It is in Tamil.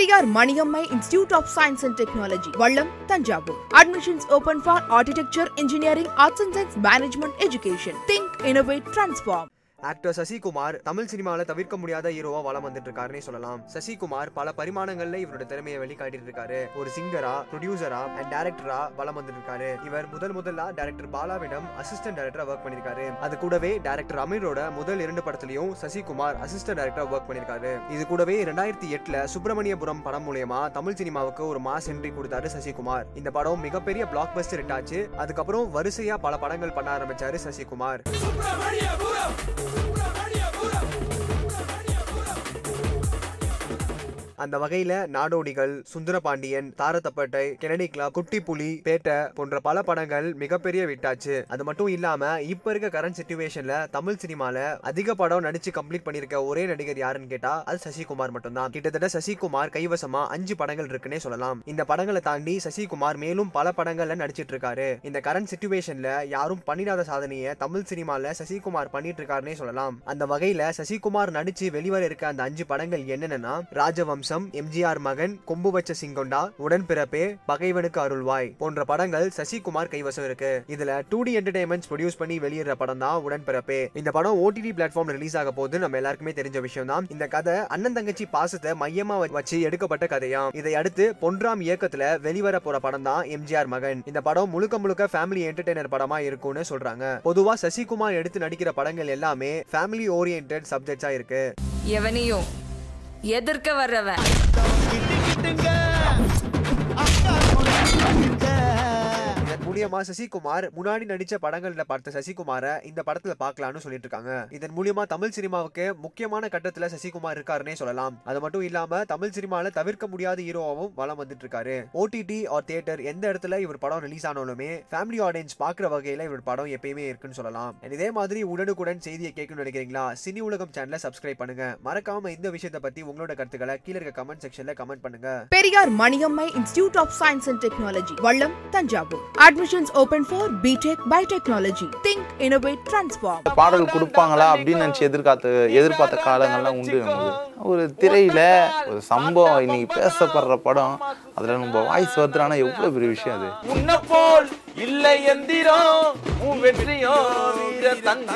TR Maniammai Institute of Science and Technology, Vallam, Tanjavur. Admissions open for Architecture, Engineering, Arts and Science, Management, Education. Think, Innovate, Transform. Actor Sasikumar Tamil சினிமாவில் தவிர்க்க முடியாத ஹீரோவா வளம் வந்துட்டு இருக்காருன்னு சொல்லலாம் சசிகுமார் பல பரிமாணங்கள்ல இவரோட திறமையை வெளிக்காட்டிட்டு இருக்காரு ஒரு சிங்கரா ப்ரொடியூசரா அண்ட் டேரக்டரா வளம் இருக்காரு இவர் முதல் முதல்ல டேரக்டர் பாலாவிடம் அசிஸ்டன்ட் டேரக்டரா ஒர்க் பண்ணிருக்காரு அது கூடவே டேரக்டர் அமீரோட முதல் இரண்டு படத்திலையும் சசிகுமார் அசிஸ்டன்ட் டேரக்டரா ஒர்க் பண்ணிருக்காரு இது கூடவே ரெண்டாயிரத்தி எட்டுல சுப்பிரமணியபுரம் படம் மூலியமா தமிழ் சினிமாவுக்கு ஒரு மாஸ் என்ட்ரி கொடுத்தாரு சசிகுமார் இந்த படம் மிகப்பெரிய பிளாக் பஸ்டர் ஆச்சு அதுக்கப்புறம் வரிசையா பல படங்கள் பண்ண ஆரம்பிச்சாரு சசிகுமார் அந்த வகையில நாடோடிகள் சுந்தரபாண்டியன் தாரத்தப்பட்டை கெனடிக்லா குட்டி புலி பேட்டை போன்ற பல படங்கள் மிகப்பெரிய விட்டாச்சு அது மட்டும் இல்லாம இப்ப இருக்க கரண்ட் சிச்சுவேஷன்ல தமிழ் சினிமால அதிக படம் நடிச்சு கம்ப்ளீட் பண்ணிருக்க ஒரே நடிகர் யாருன்னு கேட்டா அது சசிகுமார் மட்டும்தான் கிட்டத்தட்ட சசிகுமார் கைவசமா அஞ்சு படங்கள் இருக்குன்னே சொல்லலாம் இந்த படங்களை தாண்டி சசிகுமார் மேலும் பல படங்கள்ல நடிச்சிட்டு இருக்காரு இந்த கரண்ட் சிச்சுவேஷன்ல யாரும் பண்ணிடாத சாதனையை தமிழ் சினிமால சசிகுமார் பண்ணிட்டு இருக்காருன்னே சொல்லலாம் அந்த வகையில சசிகுமார் நடிச்சு வெளிவர இருக்க அந்த அஞ்சு படங்கள் என்னென்னா ராஜவம்ச வம்சம் எம்ஜிஆர் மகன் கொம்பு வச்ச சிங்கொண்டா உடன்பிறப்பே பகைவனுக்கு அருள்வாய் போன்ற படங்கள் சசிகுமார் கைவசம் இருக்கு இதுல டூ டி என்டர்டைன்மெண்ட் ப்ரொடியூஸ் பண்ணி வெளியிடுற படம் தான் உடன்பிறப்பே இந்த படம் ஓடிடி பிளாட்ஃபார்ம் ரிலீஸ் ஆக போது நம்ம எல்லாருக்குமே தெரிஞ்ச விஷயம் தான் இந்த கதை அண்ணன் தங்கச்சி பாசத்தை மையமா வச்சு எடுக்கப்பட்ட கதையா இதை அடுத்து பொன்றாம் இயக்கத்துல வெளிவர போற படம் தான் எம்ஜிஆர் மகன் இந்த படம் முழுக்க முழுக்க ஃபேமிலி என்டர்டைனர் படமா இருக்கும்னு சொல்றாங்க பொதுவா சசிகுமார் எடுத்து நடிக்கிற படங்கள் எல்லாமே ஃபேமிலி ஓரியன்ட் சப்ஜெக்ட்ஸா இருக்கு எவனையும் எதிர்க்க வர்றவன் மூலியமா சசிகுமார் முன்னாடி நடிச்ச படங்கள்ல பார்த்த சசிகுமார இந்த படத்துல பாக்கலாம்னு சொல்லிட்டு இருக்காங்க இதன் மூலியமா தமிழ் சினிமாவுக்கு முக்கியமான கட்டத்துல சசிகுமார் இருக்காருனே சொல்லலாம் அது மட்டும் இல்லாம தமிழ் சினிமால தவிர்க்க முடியாத ஹீரோவாவும் வளம் வந்துட்டு இருக்காரு ஓடிடி ஆர் தியேட்டர் எந்த இடத்துல இவர் படம் ரிலீஸ் ஆனாலுமே ஃபேமிலி ஆடியன்ஸ் பாக்குற வகையில இவர் படம் எப்பயுமே இருக்குன்னு சொல்லலாம் இதே மாதிரி உடனுக்குடன் செய்தியை கேட்கணும்னு நினைக்கிறீங்களா சினி உலகம் சேனல சப்ஸ்கிரைப் பண்ணுங்க மறக்காம இந்த விஷயத்த பத்தி உங்களோட கருத்துக்களை கீழே இருக்க கமெண்ட் செக்ஷன்ல கமெண்ட் பண்ணுங்க Periyar Maniammai institute of science and technology Vallam Thanjavur admission admissions open for B Tech by technology think innovate transform பாடல் கொடுப்பாங்களா அப்படின்னு நினச்சி எதிர்பார்த்த எதிர்பார்த்த காலங்கள்லாம் உண்டு ஒரு திரையில் ஒரு சம்பவம் இன்னைக்கு பேசப்படுற படம் அதில் நம்ம வாய்ஸ் வருதுனா எவ்வளோ பெரிய விஷயம் அது உன்னை போல் இல்லை எந்திரம் வெற்றியும்